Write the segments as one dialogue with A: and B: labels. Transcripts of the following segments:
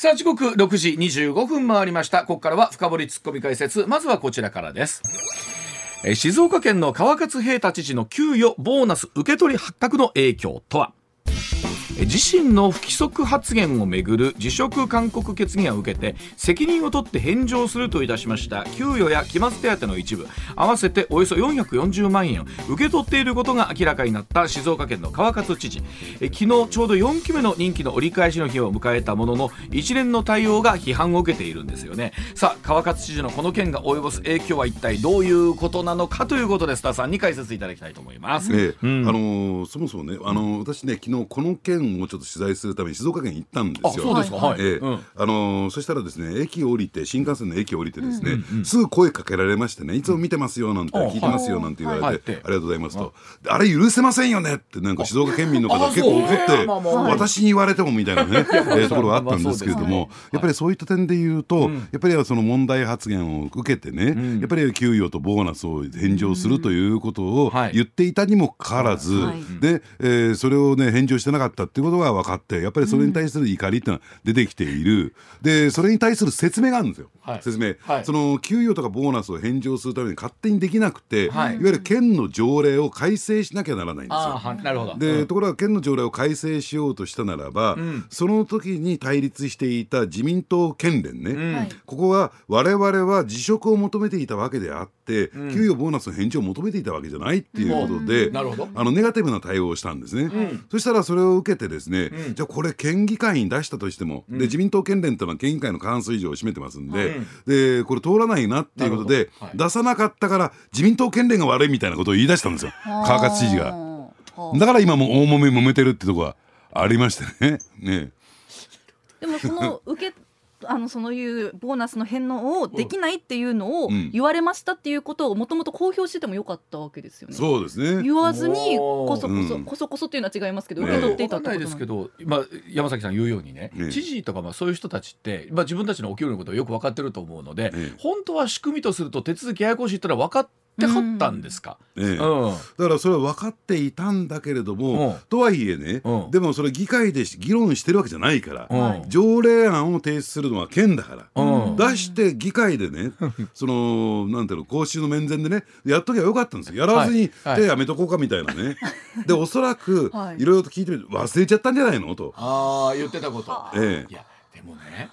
A: さあ時刻6時25分回りました。ここからは深掘りツッコミ解説。まずはこちらからです。静岡県の川勝平太知事の給与ボーナス受け取り発覚の影響とは？自身の不規則発言をめぐる辞職勧告決議を受けて責任を取って返上するといたしました給与や期末手当の一部合わせておよそ440万円を受け取っていることが明らかになった静岡県の川勝知事。えー昨日ちょうど4期目の任期の折り返しの日を迎えたものの一連の対応が批判を受けているんですよね。さあ川勝知事のこの件が及ぼす影響は一体どういうことなのかということでスターさんに解説いただきたいと思います、
B: ええ。
A: うん。
B: あのーそもそもね、あのー私ね昨日この件をちょっと取材するために静岡県行ったんで
A: あ
B: すよ。
A: そうですか。はい、
B: ええ。
A: うん。
B: あのーそしたらですね駅を降りて新幹線の駅を降りてですね、すぐ声かけられましてねいつも見てますよなんて、
A: うん
B: 聞いてますよなんて言われて、
A: はい。
B: ありがとうございますと、であれ許せませんよねってなんか静岡県民の方
A: あ
B: 結構怒って、
A: まあまあまあ
B: 私に言われてもみたいなね、えーところがあったんですけれども、やっぱりそういった点で言うと、やっぱりその問題発言を受けてね、やっぱり給与とボーナスを返上するということを
A: はい。
B: 言っていたにもかかわらず、
C: はい。
B: で、えーそれをね返上してなかったっていうことが分かってやっぱりそれに対する怒りっていうのは出てきている、でそれに対する説明があるんですよ、
A: はい。
B: 説明、
A: はい。
B: その給与とかボーナスを返上するために勝手にできなくて、
A: はい。
B: い、わゆる県の条例を改正しなきゃならないんですよ。
A: ああはなるほど。
B: で、
A: うん。
B: ところが県の条例を改正しようとしたならば、
A: ん。
B: その時に対立していた自民党県連ね、ここは我々は辞職を求めていたわけであって、給与ボーナスの返上を求めていたわけじゃないっていうことで、あのネガティブな対応をしたんですね、そしたらそれを受けてですね、じゃあこれ県議会に出したとしても、で自民党県連というのは県議会の過半数以上を占めてますんで,、でこれ通らないなっていうことで、
A: はい。
B: 出さなかったから自民党県連が悪いみたいなことを言い出したんですよ。川勝知事が。だから今も大揉め揉めてるってとこはありましてね。ね
C: でもその受けあのそのいうボーナスの返納をできないっていうのを
B: うん。
C: 言われましたっていうことをもともと公表しててもよかったわけですよね。
B: そうですね。
C: 言わずにこそこそ、
B: うん。
C: こそこそっていうのは違いますけど
B: ね。
C: 受け取っていたってこと
A: です。けど、まあ、山崎さん言うようにね、
B: ね
A: 知事とかまあそういう人たちって、まあ、自分たちのお給料のことをよく分かってると思うので、
B: ね
A: 本当は仕組みとすると手続きややこしいってのは分かってはったんですか、
B: ね
A: うん。
B: だからそれは分かっていたんだけれども、
A: うん。
B: とはいえね、
A: うん。
B: でもそれ議会で議論してるわけじゃないから、条例案を提出するのは県だから、
A: うん。
B: 出して議会でね そのなんていうの公衆の面前でねやっときゃよかったんですよ。やらずに手やめとこうかみたいなね、でおそらく
C: はい。
B: いろいろと聞いてみて忘れちゃったんじゃないの？と。
A: ああ言ってたこと。
B: ええ。
A: いやでもね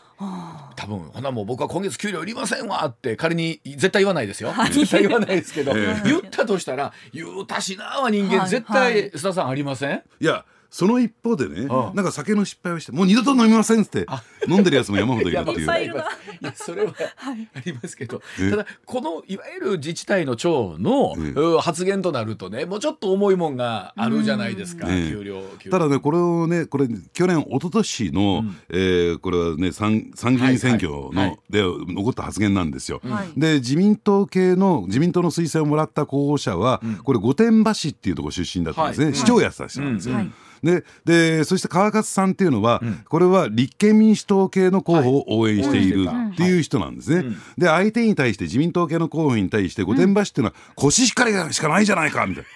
A: 多分ほなもう僕は今月給料いりませんわって仮に絶対言わないですよ。絶対言わないですけど、
B: え
A: 言ったとしたら言うたしなは人間
C: はい。
A: 絶対須田さんありません？
B: いやその一方でね、
A: うん。
B: なんか酒の失敗をしてもう二度と飲みませんって飲んでるやつも山ほどいるっていう。
C: い
A: やそれはありますけど、
B: え
A: ただこのいわゆる自治体の長の、発言となるとねもうちょっと重いもんがあるじゃないですか、
B: ええ
A: 給料給料。
B: ただねこれをねこれ去年一昨年の、えーこれはね参参議院選挙の、
A: はいはいはい。
B: で起こった発言なんですよ。
C: はい。
B: で自民党系の自民党の推薦をもらった候補者は、これ御殿場市っていうところ出身だったんですね、
A: はい。
B: 市長やってた人なんですよ。
C: はい
B: ででそして川勝さんっていうのは、これは立憲民主党系の候補を応援している
A: はい
B: っていう人なんですね。で相手に対して自民党系の候補に対して御殿場市っていうのはコシヒカリしかないじゃないかみたいな。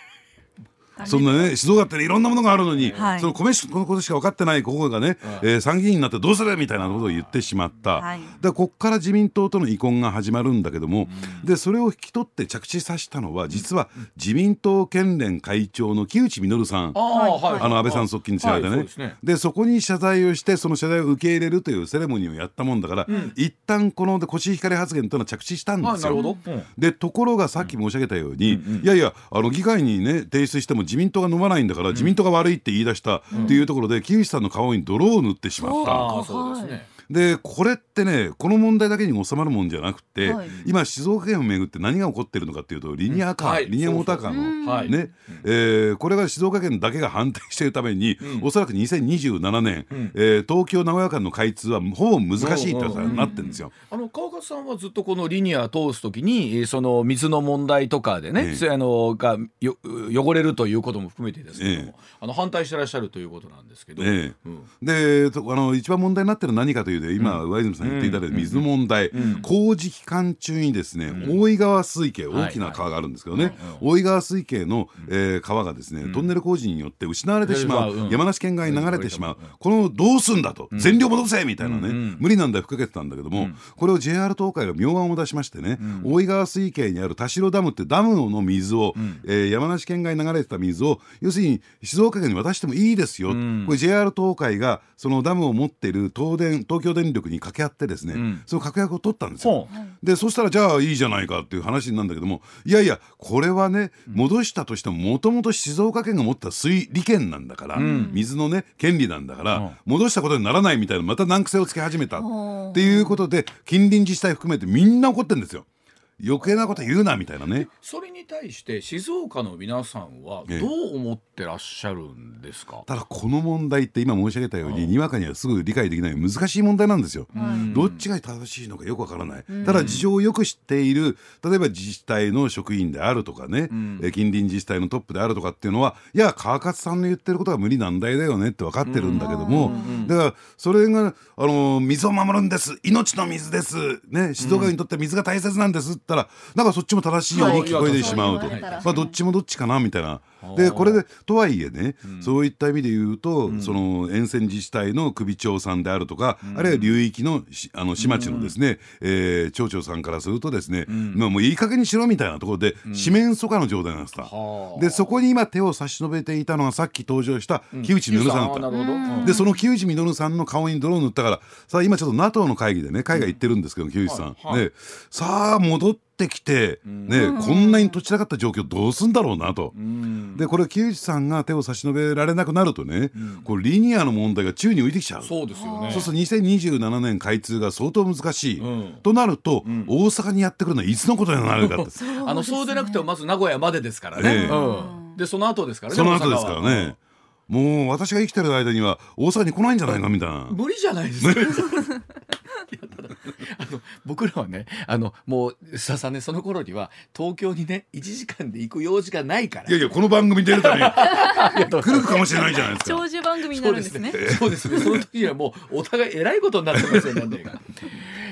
B: そんなね静岡ってねいろんなものがあるのに、
C: はい。
B: その米しこのことしか分かってない候補がね、えー参議院になってどうするみたいなことを言ってしまった、
C: はい。
B: でこっから自民党との遺恨が始まるんだけども、でそれを引き取って着地させたのは実は自民党県連会長の木内稔さん。
A: ああはい。
B: あの安倍さん側近に伝えてね,、
A: はいそうですね。
B: でそこに謝罪をしてその謝罪を受け入れるというセレモニーをやったもんだから、一旦このコシヒカリ発言というのは着地したんですよ。
A: はいなるほど、うん。
B: でところがさっき申し上げたように、いやいやあの議会にね提出しても自民党が飲まないんだから、自民党が悪いって言い出したっていうところで木内さんの顔に泥を塗ってしまった。
A: ああそうですね、
B: でこれってねこの問題だけに収まるもんじゃなくて、
C: はい。
B: 今静岡県をめぐって何が起こってるのかっていうとリニアカー、
A: はい。
B: リニアモーターカーの、
A: はい。
B: ね。えーこれが静岡県だけが反対しているために、おそらく2027年、えー東京名古屋間の開通はほぼ難しいってことになってるんですよ。
A: あの川勝さんはずっとこのリニア通すときにえーその水の問題とかでね、
B: ええ。
A: せあのがよ汚れるということも含めてですけども、
B: ええ。
A: あの反対してらっしゃるということなんですけど、
B: ええ。
A: うん。
B: でとあの一番問題になってるのは何かというと今、上泉さん言っていただいた水の問題、工事期間中にですね、大井川水系大きな川があるんですけどね、大井川水系の、えー川がですね、トンネル工事によって失われてしまう、
A: う。ん。
B: 山梨県外に流れてしまう、このどうすんだと、全量戻せみたいなね、無理なんだよふっかけてたんだけども、これを JR 東海が妙案を出しましてね、大井川水系にある田代ダムってダムの水を、えー山梨県外に流れてた水を要するに静岡県に渡してもいいですよ、これ JR 東海がそのダムを持っている東電東京電力に掛け合ってですね、その確約を取ったんですよ。
A: ほ
B: でそしたらじゃあいいじゃないかっていう話なんだけどもいやいやこれはね戻したとしてももともと静岡県が持った水利権なんだから、水のね権利なんだから、戻したことにならないみたいなまた難癖をつけ始めたっていうことで近隣自治体含めてみんな怒ってるんですよ。余計なこと言うなみたいなね。
A: それに対して静岡の皆さんは
B: ええ。
A: どう思ってらっしゃるんですか、
B: ただこの問題って今申し上げたように、にわかにはすぐ理解できない難しい問題なんですよ。どっちが正しいのかよくわからない、ただ事情をよく知っている例えば自治体の職員であるとかね、え近隣自治体のトップであるとかっていうのはいや川勝さんの言ってることは無理難題だよねって分かってるんだけども、だからそれがあの水を守るんです。命の水です、ね、静岡にとって水が大切なんですって言ったらなんかそっちも正しいように聞こえてしまうと、まあ、どっちもどっちかなみたいな。でこれでとはいえね、そういった意味で言うと、その沿線自治体の首長さんであるとか、あるいは流域のしあの市町のですね、えー町長さんからするとですね、まあもういい加減にしろみたいなところで、四面楚歌の状態なんですた、
A: はあ。
B: でそこに今手を差し伸べていたのがさっき登場した木内稔さんだった。でその木内稔さんの顔に泥を塗ったからさあ今ちょっと NATO の会議でね海外行ってるんですけど、木内さん、
A: はい。はい。
B: ね、さあ戻ってきて、ねこんなにとちらかった状況どうすんだろうなと。でこれ木内さんが手を差し伸べられなくなるとね、これリニアの問題が宙に浮いてきちゃう。
A: そうですよね。
B: そうすると2027年開通が相当難しい、
A: うん。
B: となると、大阪にやってくるのはいつのことになるかって。
A: あのそうでなくてもまず名古屋までですからね、
B: ええ。
A: うん、でその後ですからね
B: その後ですから
A: 大阪は。
B: ねもう私が生きてる間には大阪に来ないんじゃないかみたいな。
A: 無理じゃないですか。あの僕らはねあのもう須田さんねその頃には東京にね1時間で行く用事がないから
B: いやいやこの番組出るために 来るかもしれないじゃないですか。
C: 長寿番組になるんですす
A: そうでね
C: ね。
A: そうですね。その時にはもうお互い偉いことになってますよなんだか。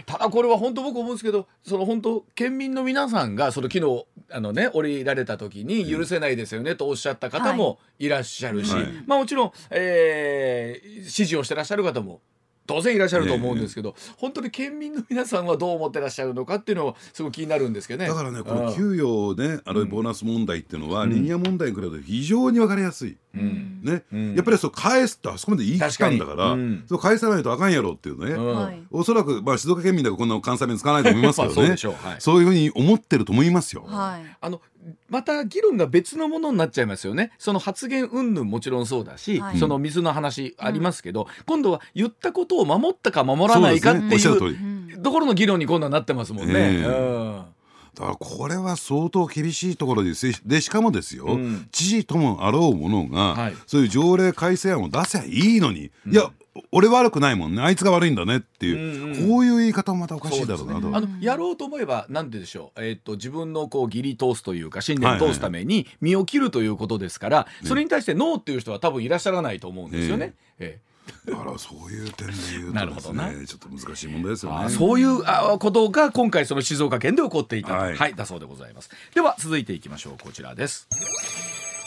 A: ただこれは本当僕思うんですけど、その本当県民の皆さんがその昨日あのね降りられた時に許せないですよねとおっしゃった方もいらっしゃるし、
B: はい
A: まあもちろん、えー支持をしてらっしゃる方も。当然いらっしゃると思うんですけど、本当に県民の皆さんはどう思ってらっしゃるのかっていうのはすごい気になるんですけどね。
B: だからねこ
A: うん。
B: の給与ねあるいはボーナス問題っていうのは、リニア問題に比べて非常に分かりやすい。
A: うん。
B: ね、
A: ん。
B: やっぱりそう返すってあそこまで言い切ったんだから
A: 確かに。うん。
B: そう返さないとあかんやろっていうね、
A: う
B: おそらく、まあ、静岡県民だからこんな関西弁使わないと思いますけどね。
A: でしょう。はい。
B: そういうふうに思ってると思いますよ。
C: はい。
A: あのまた議論が別のものになっちゃいますよね。その発言云々もちろんそうだし、
C: はい。
A: その水の話ありますけど、今度は言ったことを守ったか守らないかっていうところの議論に今度はなってますもんね。
B: ええ。
A: うん
B: だからこれは相当厳しいところですでしかもですよ、
A: うん。
B: 知事ともあろうものが、
A: はい。
B: そういう条例改正案を出せばいいのに、いや俺悪くないもんね。あいつが悪いんだねっていう、
A: うんうん
B: こういう言い方もまたおかしいだろうなと。
A: あのやろうと思えば何てでしょう、えー、と自分のこう義理通すというか信念を通すために身を切るということですから、それに対してノーっていう人は多分いらっしゃらないと思うんですよね。ええ
B: だからそういう点で言う
A: な
B: とですねちょっと難しい問題ですよね。
A: あそういうあことが今回その静岡県で起こっていたと、は
B: はいい
A: だそうでございます。では続いていきましょう。こちらです。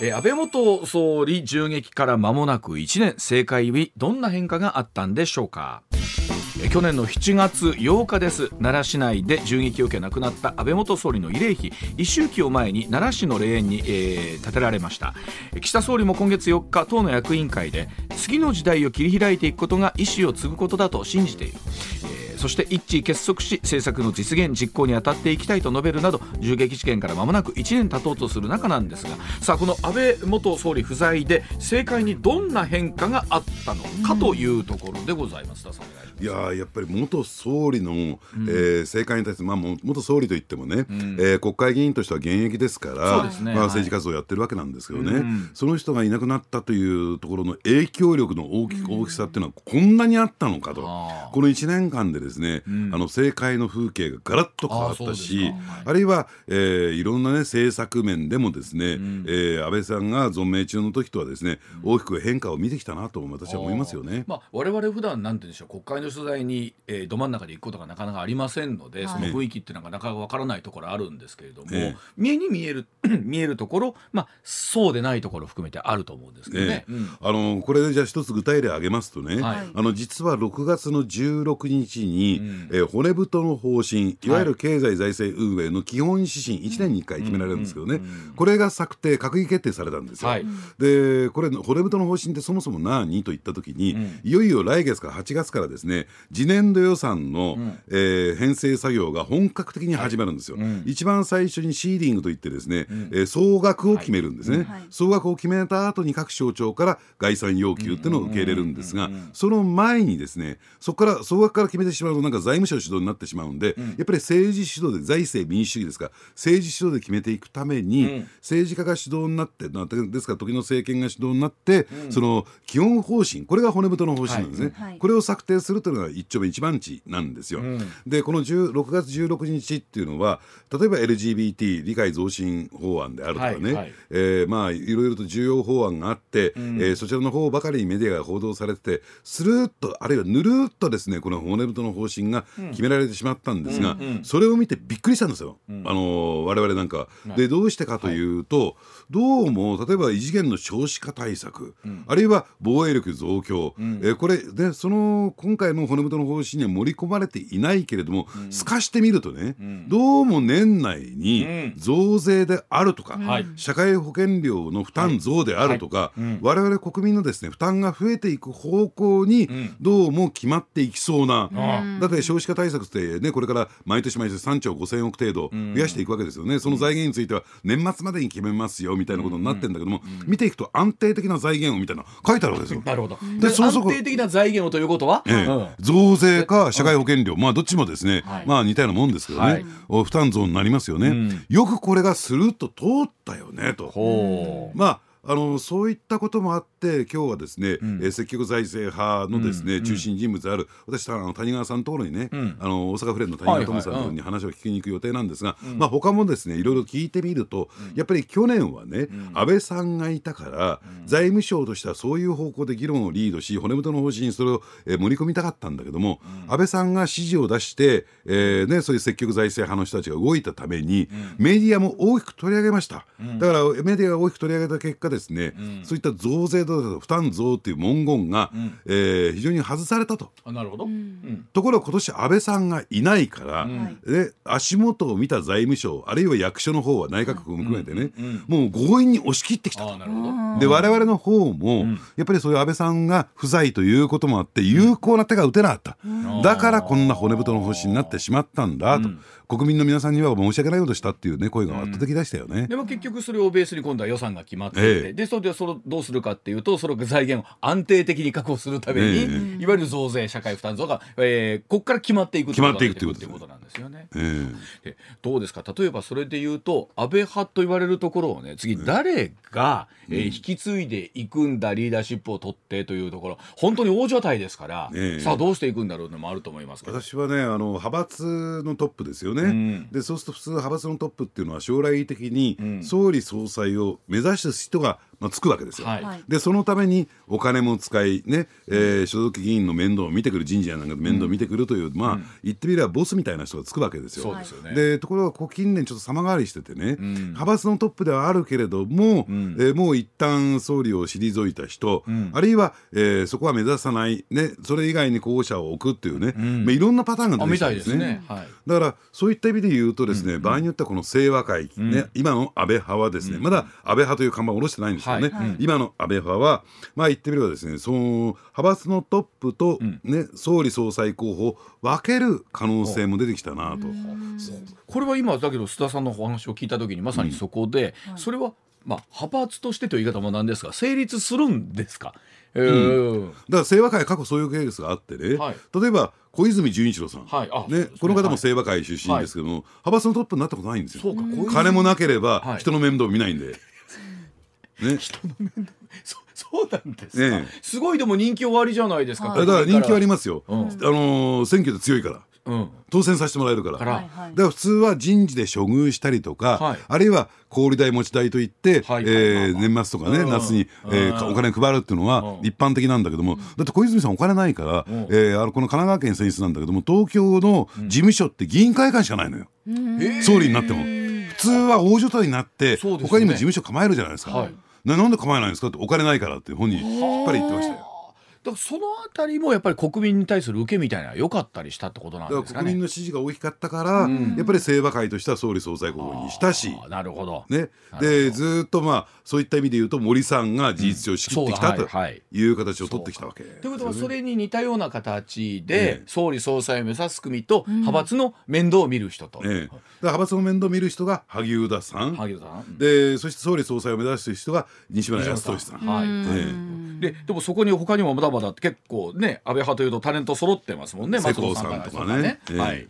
A: えー安倍元総理銃撃から間もなく1年政界にどんな変化があったんでしょうか。えー去年の7月8日です。奈良市内で銃撃を受け亡くなった安倍元総理の慰霊碑。一周忌を前に奈良市の霊園に、えー建てられました。岸田総理も今月4日党の役員会で次の時代を切り開いていくことが意思を継ぐことだと信じている、えーそして一致結束し政策の実現実行に当たっていきたいと述べるなど銃撃事件から間もなく1年経とうとする中なんですがさあこの安倍元総理不在で政界にどんな変化があったのかというところでございます。田さんい
B: やーやっぱり元総理の、えー政界に対して、まあ、元総理といってもね、えー国会議員としては現役ですから
A: ね。
B: まあ、
A: はい
B: 政治活動をやってるわけなんですけどね、
A: うん。
B: その人がいなくなったというところの影響力の大き,、大きさっていうのはこんなにあったのかと、この1年間ででですね、
A: うん。
B: あの政界の風景がガラッと変わったし
A: か。はい。
B: あるいは、えーいろんなね政策面でもですね、
A: ん。
B: えー安倍さんが存命中の時とはですね、大きく変化を見てきたなと私は思いますよね。
A: まあ、我々普段なんて言うんでしょう国会の取材に、えー、ど真ん中で行くことがなかなかありませんので、
C: はい。
A: その雰囲気っていうのがなかなかわからないところあるんですけれども、
B: ええ。
A: 見えに見える 見えるところ、まあ、そうでないところ含めてあると思うんですけどね。
B: ええ。
A: うん。
B: あのこれでじゃあ一つ具体例挙げますとね、
A: はい。
B: あの実は6月の16日に、
A: うん。
B: えー骨太の方針い。わゆる経済財政運営の基本指針1年に1回決められるんですけどね、これが策定閣議決定されたんですよ。
A: はい。
B: でこれ骨太の方針ってそもそも何といった時に、
A: ん。
B: いよいよ来月から8月からですね次年度予算の、えー編成作業が本格的に始まるんですよ、
A: うん。
B: 一番最初にシーディングといってですね、えー総額を決めるんですね、
C: はい。
B: 総額を決めた後に各省庁から概算要求っていうのを受け入れるんですが、その前にですねそこから総額から決めてしまうとなんか財務省主導になってしまうんで、やっぱり政治主導で財政民主主義ですから政治主導で決めていくために、
A: うん。
B: 政治家が主導になってなですから時の政権が主導になって、その基本方針これが骨太の方針なんですね、
C: はい。はい。
B: これを策定するというのが一丁目一番地なんですよ。
A: ん。
B: でこの10 6月16日っていうのは例えば LGBT 理解増進法案であるとかね、
A: はい。はい。
B: えーまあいろいろと重要法案があって、えーそちらの方ばかりにメディアが報道されててスルーッとあるいはぬるーっとですねこの骨太の方針が決められてしまったんですが、
A: うんうん
B: それを見てびっくりしたんですよ、あのー我々なんか。は。でどうしてかとい。うと、どうも例えば異次元の少子化対策、あるいは防衛力増強、えーこれでその今回の骨太の方針には盛り込まれていないけれども、透かしてみるとね、どうも年内に
A: うん。
B: 増税であるとか、
A: はい。
B: 社会保険料の負担増であるとか、我々国民のですね負担が増えていく方向に
A: ん。
B: どうも決まっていきそうな、
A: あ
B: だって少子化対策ってねこれから毎年毎年3兆5000億程度増やしていくわけですよね、その財源については年末までに決めますよみたいなことになってるんだけども、見ていくと安定的な財源をみたいなの書いてあるわけですよ。
A: なるほど。
B: で
A: で
B: そ
A: 安定的な財源をということは、
B: ええ。
A: うん。
B: 増税か社会保険料、まあどっちもですね、
A: はい。
B: まあ似たようなもんですけどね、
A: はい。
B: お負担増になりますよね、
A: ん。
B: よくこれがスルッと通ったよねと。
A: ほう。
B: まああのそういったこともあって今日はですね、
A: ん。
B: えー積極財政派のですね、
A: うん
B: 中心人物である私あの谷川さんのところにね、
A: ん。
B: あの大阪府連の谷川智さんのところに話を聞きに行く予定なんですが、まあ他もですねいろいろ聞いてみると、やっぱり去年はね、安倍さんがいたから、財務省としてはそういう方向で議論をリードし骨太の方針にそれを、えー盛り込みたかったんだけども、安倍さんが指示を出して、えーね、そういう積極財政派の人たちが動いたために、メディアも大きく取り上げました、だからメディアが大きく取り上げた結果ですね、そういった増税だとか負担増っていう文言が、えー非常に外されたと。
A: あなるほど。うん。
B: ところが今年安倍さんがいないから、で足元を見た財務省あるいは役所の方は内閣府も含めてね、もう強引に押し切ってきたと。
A: あなるほど。
B: で我々の方も、やっぱりそういう安倍さんが不在ということもあって有効な手が打てなかった、だからこんな骨太の方針になってしまったんだと、国民の皆さんには申し訳ないことをしたっていう、ね、声が圧倒的でしたよね。
A: でも結局それをベースに今度は予算が決まっていて、
B: ええ。
A: でそれでそれをどうするかっていうとその財源を安定的に確保するために、
B: え
A: いわゆる増税社会負担増が、えーここから決まっていく
B: 決まっていくと
A: いうことなんですよね。
B: え
A: どうですか？例えばそれで言うと安倍派と言われるところをね次誰が、えー引き継いでいくんだリーダーシップを取ってというところ本当に大所帯ですから、
B: ええ。
A: さあどうしていくんだろうのもあると思います。
B: 私はねあの派閥のトップですよね、
A: ん。
B: でそうすると普通派閥のトップっていうのは将来的に
A: ん。
B: 総理総裁を目指す人が、まあ、つくわけですよ。
A: はい
C: はい
B: でそのためにお金も使い、ねえー所属議員の面倒を見てくる人事やなんかの面倒を見てくるという、まあ言ってみればボスみたいな人がつくわけですよ。
A: そうですよね。
B: でところがここ近年ちょっと様変わりしててね、
A: ん
B: 派閥のトップではあるけれども、
A: ん
B: えーもう一旦総理を退いた人、
A: ん
B: あるいは、えーそこは目指さない、ね、それ以外に候補者を置くっていうね、まあ、いろんなパターンが出て
A: あみたいで
B: きたんですね。
A: すね。はい。
B: だからそういった意味で言うとですね、場合によってはこの清和会、ね今の安倍派はですね、まだ安倍派という看板を下ろしてないんですけどね、
A: はい。はい。
B: 今の安倍派はまあ言ってみればですねその派閥のトップと、ね総理総裁候補を分ける可能性も出てきたなと。
A: これは今だけど須田さんのお話を聞いた時にまさにそこで、それはまあ派閥としてという言い方もなんですが成立するんですか？えー。
B: だから清和会過去そういうケースがあってね、
A: はい。
B: 例えば小泉純一郎さん、
A: はい。
B: ね
A: ね。
B: この方も
A: はい
B: 清和会出身ですけども、派閥のトップになったことないんですよ。
A: そうかこういう
B: 金もなければ
A: はい。
B: 人の面倒を見ないんで、ね、
A: そそうなんですか、
B: ええ。
A: すごいでも人気終わりじゃないですか、
C: はい。
B: だから人気はありますよ、
A: うん。
B: あのー選挙で強いから。
A: うん。
B: 当選させてもらえるから。
A: から。
C: はいはい。
B: だから普通は人事で処遇したりとか、
A: はい。
B: あるいは小売代持ち代といって、
A: はい
B: えー年末とかね、
A: うん。
B: 夏に、えー
A: うん。
B: お金配るっていうのは
A: うん。
B: 一般的なんだけども、だって小泉さんお金ないから、
A: ん。
B: えーあのこの神奈川県選出なんだけども東京の事務所って議員会館しかないのよ、
A: え
B: 総理になっても。普通は大所帯になって、
A: ね。
B: 他にも事務所構えるじゃないですか、
A: はい
B: なんで構えないんですかってお金ないからって本人引っ張り言ってましたよ。
A: だからそのあたりもやっぱり国民に対する受けみたいな良かったりしたってことなん
B: だから国民
A: ですかね
B: の支持が大きかったから、やっぱり清和会としては総理総裁候補にしたし。
A: なるほど、
B: ね、でずーっとまあそういった意味で言うと森さんが事実上仕切ってきた
A: うん
B: と
A: い
B: う形を取ってきたわけ。
A: ということはそれに似たような形で、
B: ええ。
A: 総理総裁を目指す組と派閥の面倒を見る人と、
B: ええ、派閥の面倒を見る人が萩生田さん、
A: 萩生田さん。
B: でそして総理総裁を目指す人が西村康稔さん。
A: はい、
B: え
A: ででもそこに他にもまだまだ結構ね安倍派というとタレント揃ってますもんね松本
B: さんとかね。ええ
A: はい、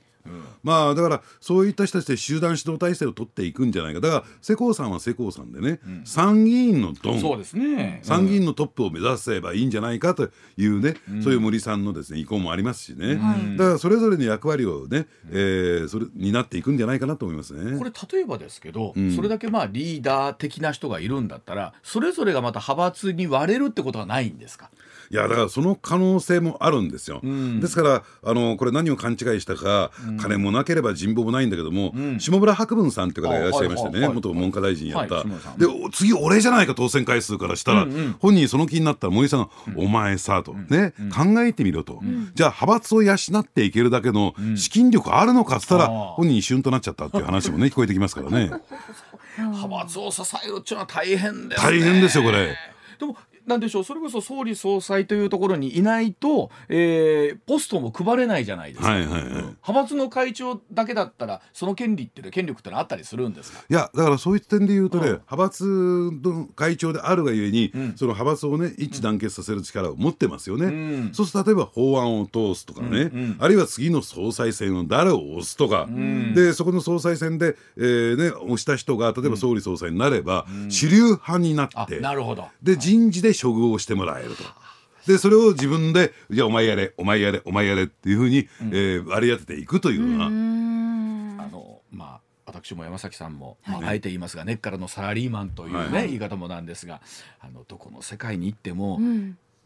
B: まあだからそういった人たちで集団指導体制を取っていくんじゃないか。だから世耕さんは世耕さんでね、参議院のドン。
A: そうですね。
B: 参議院のトップを目指せばいいんじゃないかというね、そういう森さんのですね意向もありますしね、だからそれぞれの役割をね、えーそれになっていくんじゃないかなと思いますね。
A: これ例えばですけど、
B: ん。
A: それだけまあリーダー的な人がいるんだったらそれぞれがまた派閥に割れるってことはないんですか？
B: いやだからその可能性もあるんですよ、
A: ん。
B: ですからあのこれ何を勘違いしたか、金もなければ人望もないんだけども、下村博文さんっていう方がいらっしゃいましてね、
A: あはい
B: 元文科大臣やった、
A: はい
B: でお次俺じゃないか当選回数からしたら、本人その気になったら森さんが「お前さ」と、ね、考えてみろと、じゃあ派閥を養っていけるだけの資金力あるのかっつったら、本人一瞬となっちゃったっていう話もね聞こえてきますからね。
A: 派閥を支えるっていうのは大変ですね。
B: 大変ですよこれ。
A: でもなんでしょうそれこそ総理総裁というところにいないと、えーポストも配れないじゃないですか、
B: はいはいはい。
A: 派閥の会長だけだったらその権利っていうの権力ってのはあったりするんですか？
B: いやだからそういった点で言うとね、
A: うん。
B: 派閥の会長であるがゆえに、その派閥をね一致団結させる力を持ってますよね、
A: ん。
B: そうすると例えば法案を通すとかね、あるいは次の総裁選を誰を推すとか、でそこの総裁選で、えーね、推した人が例えば総理総裁になれば、主流派にな
A: あ
B: って、
A: なるほど。
B: で人事で処遇をしてもらえると。でそれを自分でじゃあお前やれお前やれお前やれっていうふうに、えー割り当てていくというような、
A: あのまあ私も山崎さんも、まあ、あえて言いますが根っからのサラリーマンというね、
B: はい
A: 言い方もなんですがあのどこの世界に行っても、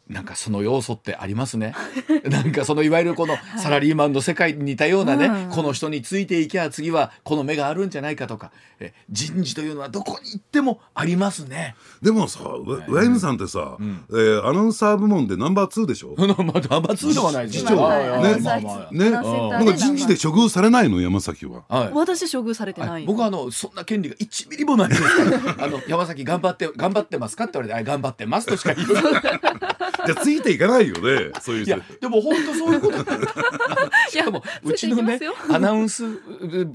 A: なんかその要素ってありますね。なんかそのいわゆるこのサラリーマンの世界に似たようなね、
C: うん。
A: この人についていけば次はこの目があるんじゃないかとか。え人事というのはどこに行ってもありますね。
B: でもさ上上山さんってさ、えーアナウンサー部門でナンバー2でしょ？
A: まあナンバー2ではないです。
B: 市長。
A: はいはい。
B: ね
A: まあまあ
B: ね、なんか人事で処遇されないの？山崎は。
A: はい。
C: 私処遇されてな
A: はい。い、僕はあのそんな権利が1ミリもないですから。あの山崎頑張って頑張ってますか？って言われてあ頑張ってますとしか言わない
B: じゃあついていかないよね、そういう人
A: いや。でも本当そういうこと。しかもうちのねアナウンス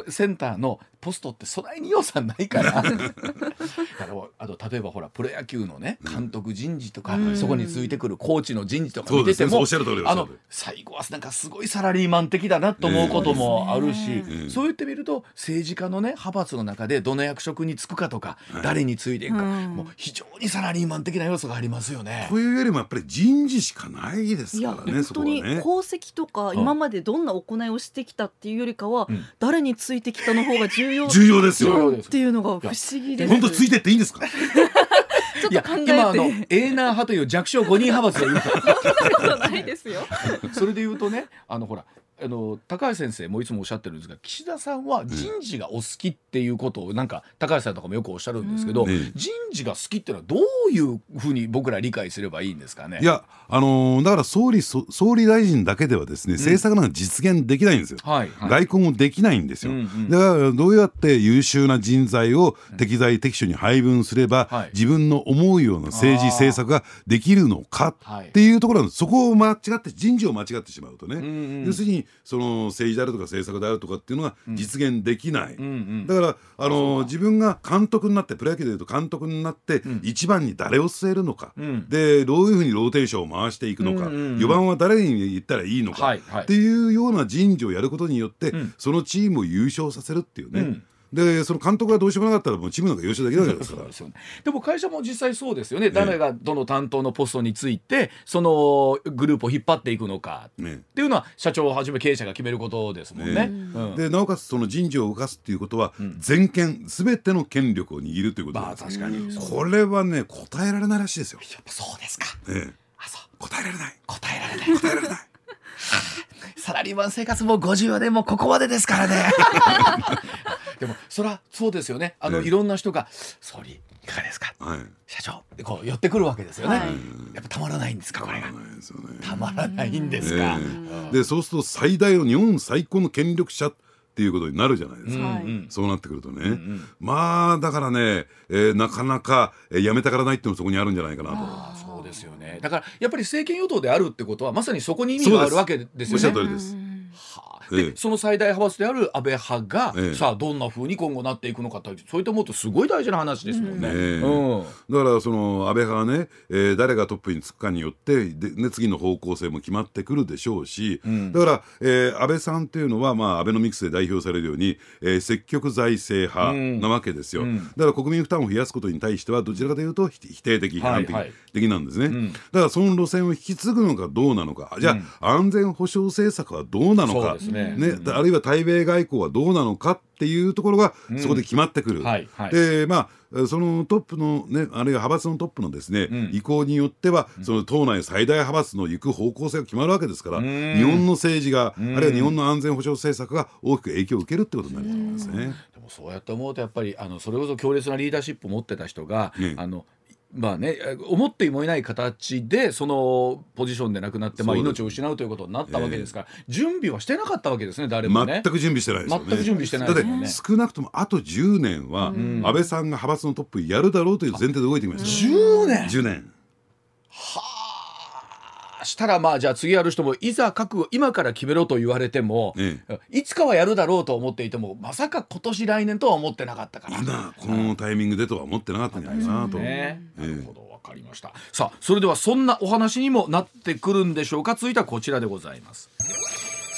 A: センターのポストってそないに予算ないから。だからあと例えばほらプロ野球のね監督人事とか、そこについてくるコーチの人事とか見てても、あの最後はなんかすごいサラリーマン的だなと思うこともあるし、
C: ね
B: え
A: そう言ってみると政治家のね派閥の中でどの役職に就くかとか、誰についていくか、
C: うん。
A: もう非常にサラリーマン的な要素がありますよね。
B: というよりもやっぱり人事しかないですからね、
C: 本当。に功績とか今までどんな行いをしてきたっていうよりかは、
A: ん
C: 誰についてきたの方が重要
B: 重要ですよ。
C: っていうのが不思議です。
B: 本当ついてっていいんですか？
A: い や
C: ちょっと考えて
A: 今あのエーナー派という弱小5人派閥がいるから
C: ことないですよ。
A: それで言うとねあのほらあの高橋先生もいつもおっしゃってるんですが岸田さんは人事がお好きっていうことをなんか高橋さんとかもよくおっしゃるんですけど、
B: うん。ね。
A: 人事が好きっていうのはどういうふうに僕ら理解すればいいんですかね？
B: いや、あのーだから総理そ総理大臣だけではですね、政策なんか実現できないんですよ。
A: はい、はい。
B: 外交もできないんですよ、
A: うんうん。
B: だからどうやって優秀な人材を適材適所に配分すれば、
A: はい。
B: 自分の思うような政治政策ができるのか
A: はい
B: っていうところなんです。そこを間違って人事を間違ってしまうとね、
A: んうん。
B: 要するにその政治であるとか政策であるとかっていうのが実現できない、
A: うんうん。
B: だからあの自分が監督になってプロ野球でいうと監督になって一番に誰を据えるのか、
A: ん。
B: でどういうふうにローテーションを回していくのか、
A: うんうんうん。
B: 4番は誰に言ったらいいのか、
A: はいはい
B: っていうような人事をやることによって、
A: ん。
B: そのチームを優勝させるっていうね、
A: うん
B: でその監督がどうしようもなかったらもうチームなんか優勝できないわけですか
A: ですよねでも会社も実際そうですよね、誰がどの担当のポストについてそのグループを引っ張っていくのか。
B: ね
A: っていうのは社長をはじめ経営者が決めることですもんね。
B: ね
A: うん。
B: でなおかつその人事を動かすっていうことは、全権全ての権力を握るということです、
A: 確かに。
B: これはね答えられないらしいですよ、
A: やっぱそうですか。
B: ええ、
A: あそう。
B: 答えられない。
A: 答えられない。
B: 答えられない
A: サラリーマン生活も50はでもここまでですからね。でもそりゃそうですよね。あの、
B: ええ
A: いろんな人が「総理いかがですか？
B: はい
A: 社長」ってこう寄ってくるわけですよね。
C: はい
A: やっぱたまらないんですかこれが。
B: ないですよね
A: たまらないんです
B: え
A: か。
B: えでそうすると最大の日本最高の権力者っていうことになるじゃないですか、
C: はい
A: うん
B: そうなってくるとね、まあだからね、えーなかなか、えーやめたからないっていうのもそこにあるんじゃないかなと。
A: ですよね。だからやっぱり政権与党であるってことはまさにそこに意味があるわけですよね。はあ。
B: ええ。
A: でその最大派閥である安倍派が、
B: ええ。
A: さあどんなふうに今後なっていくのかってそういったものってすごい大事な話ですもんね。うん。
B: だからその安倍派がね、えー誰がトップにつくかによってで、ね、次の方向性も決まってくるでしょうし、だから、えー安倍さんっていうのは、まあ、アベノミクスで代表されるように、えー積極財政派なわけですよ、だから国民負担を増やすことに対してはどちらかというと否否定的批判的,、的なんですね、だからその路線を引き継ぐのかどうなのか。じゃあ、安全保障政策はどうなのか。
A: そうですね。
B: あるいは対米外交はどうなのかっていうところがそこで決まってくる。
A: はいはい。
B: でまあそのトップのねあるいは派閥のトップのですね、
A: ん。
B: 意向によっては、その党内最大派閥の行く方向性が決まるわけですから、
A: ん。
B: 日本の政治が、あるいは日本の安全保障政策が大きく影響を受けるってことになると思いますね。
A: でもそうやって思うとやっぱりあのそれこそ強烈なリーダーシップを持ってた人が、
B: ね。
A: あのまあね、思ってもいない形でそのポジションで亡くなって、まあ、命を失うということになったわけですから、準備はしてなかったわけですね誰もね。
B: 全く準備してないですよね。
A: 全く準備してないですもんね
B: 少なくともあと10年は、安倍さんが派閥のトップやるだろうという前提で動いてきましたよ。
A: 10年
B: ？10年
A: したらまあじゃあ次やる人もいざ覚悟今から決めろと言われても、
B: え。
A: いつかはやるだろうと思っていてもまさか今年来年とは思ってなかったから。
B: 今このタイミングでとは思ってなかったんじゃないかなと。
A: ね、
B: ええ。
A: なるほどわかりました。さあそれではそんなお話にもなってくるんでしょうか。続いてはこちらでございます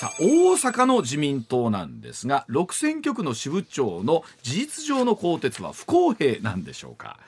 A: さあ大阪の自民党なんですが6選挙区の支部長の事実上の更迭は不公平なんでしょうか。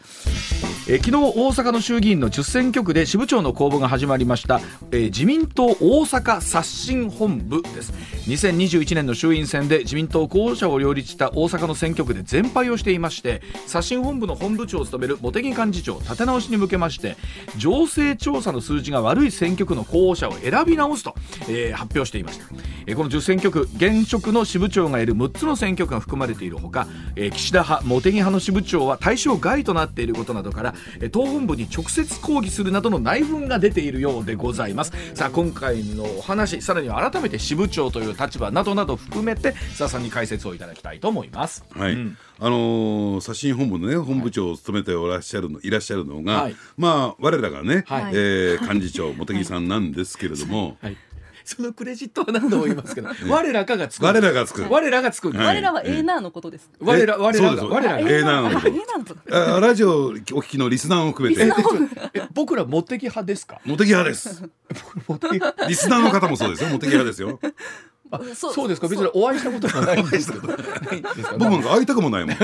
A: え昨日大阪の衆議院の10選挙区で支部長の公募が始まりました、え自民党大阪刷新本部です。2021年の衆院選で自民党候補者を両立した大阪の選挙区で全敗をしていまして刷新本部の本部長を務める茂木幹事長立て直しに向けまして情勢調査の数字が悪い選挙区の候補者を選び直すと、えー発表していました、えーこの10選挙区現職の支部長がいる6つの選挙区が含まれているほか、えー岸田派茂木派の支部長は対象外となっていることなどからえー党本部に直接抗議するなどの内紛が出ているようでございます。さあ今回のお話さらには改めて支部長という立場などなど含めて須田さんに解説をいただきたいと思います。
B: はい、
A: うん。
B: あのー刷新本部のね本部長を務めておらっしゃるの、い、らっしゃるのが、
A: はい。
B: まあ我らがね、
A: はい。
B: えー幹事長茂木さんなんですけれども、
A: はいそのクレジットは何度も言いますけど 我らかがつく。
B: 我らがつく。
A: 我らがつく、
B: はい。
C: 我らはエーナーのことです。
A: 我ら我らが我ら
C: エーナーのこと。
B: あラジオお聞きのリスナーも含めて。
A: え僕ら茂木派ですか？
B: 茂木派です。リスナーの方もそうですよ。茂木派ですよ。
A: あ
C: そう
A: そうですか？別にお会いしたことはないんですけど。
B: 僕なんか？会いたくもないもん。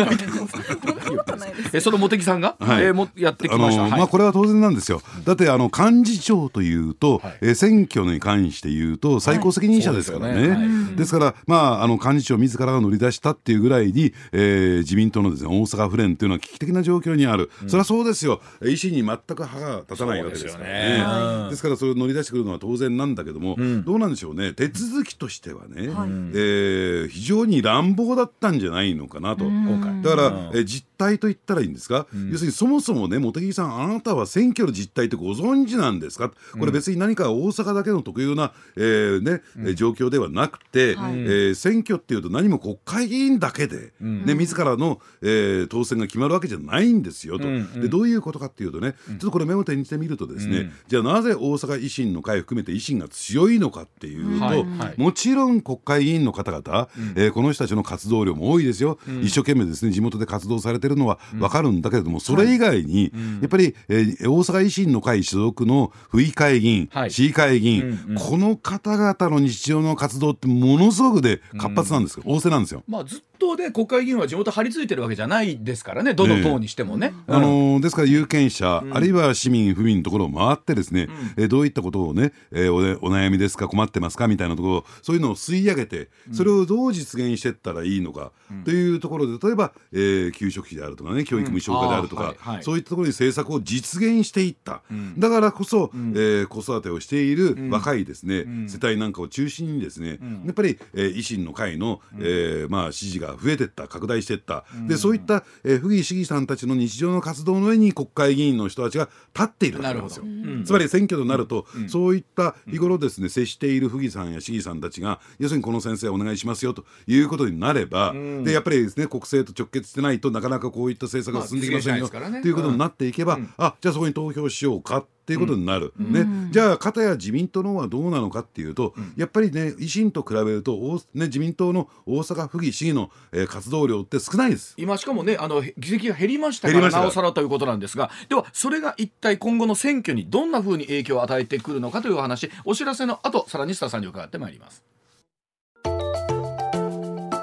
A: えその茂木さんが、
B: はい。
A: えーもやってきました、はい。
B: まあこれは当然なんですよ。だってあの幹事長というと、
A: はい。
B: えー選挙に関して言うと最高責任者ですからね。
A: ですよね。はい。
B: ですからまああの幹事長自らが乗り出したっていうぐらいに、えー自民党のですね大阪府連というのは危機的な状況にある。それはそうですよ。維新に全く歯が立たないわけですからね。
A: ですよね。
B: ですからそれを乗り出してくるのは当然なんだけども、どうなんでしょうね。手続きとしてはね、
C: はい。
B: えー非常に乱暴だったんじゃないのかなと。
A: 今回
B: だから、
A: うん。
B: え実態と言ったらいいんですか、要するにそもそもね茂木さんあなたは選挙の実態ってご存知なんですか？これ別に何か大阪だけの特有な、えーねえ状況ではなくて、
C: はい。
B: えー選挙っていうと何も国会議員だけで、ね、自らの、えー当選が決まるわけじゃないんですよと、
A: うん。うん。
B: でどういうことかっていうとね、ちょっとこれメモ手にしてみるとですね、じゃあなぜ大阪維新の会含めて維新が強いのかっていうと、
A: はい。はい。
B: もちろん国会議員の方々、えーこの人たちの活動量も多いですよ、一生懸命ですね地元で活動されてるのは分かるんだけれども、それ以外に、やっぱり、えー大阪維新の会所属の府議会議員、
A: はい。
B: 市議会議員、
A: うんうん。
B: この方々の日常の活動ってものすごくで活発なんですよ、旺盛なんですよ。
A: まあずっ頭で国会議員は地元張り付いてるわけじゃないですからね。どの党にしてもね。
B: あのーですから有権者、あるいは市民、府民のところを回ってですね、えーどういったことをね、えーおねお悩みですか？困ってますか？みたいなところそういうのを吸い上げてそれをどう実現していったらいいのか、というところで例えば、えー給食費であるとかね教育無償化であるとか、
A: はいはい。
B: そういったところに政策を実現していった、だからこそ、えー子育てをしている若いですね、世帯なんかを中心にですね、やっぱり、えー維新の会の、えーまあ、支持が増えていった拡大していった、でそういった、えー、府議市議さんたちの日常の活動の上に国会議員の人たちが立っているわけなんですよ。つまり選挙となると、そういった日頃ですね接している府議さんや市議さんたちが要するにこの先生お願いしますよということになれば、でやっぱりですね国政と直結してないとなかなかこういった政策が進んできませんよ、ということになっていけば、あじゃあそこに投票しようかっていうことになる、ね、じゃあ片や自民党の方はどうなのかっていうと、やっぱりね維新と比べると、おね、自民党の大阪府議市議の、えー活動量って少ないです。
A: 今しかもねあのへ議席が減りましたからなおさらということなんですが。ではそれが一体今後の選挙にどんなふうに影響を与えてくるのかというお話お知らせの後さらにスタさんに伺ってまいります。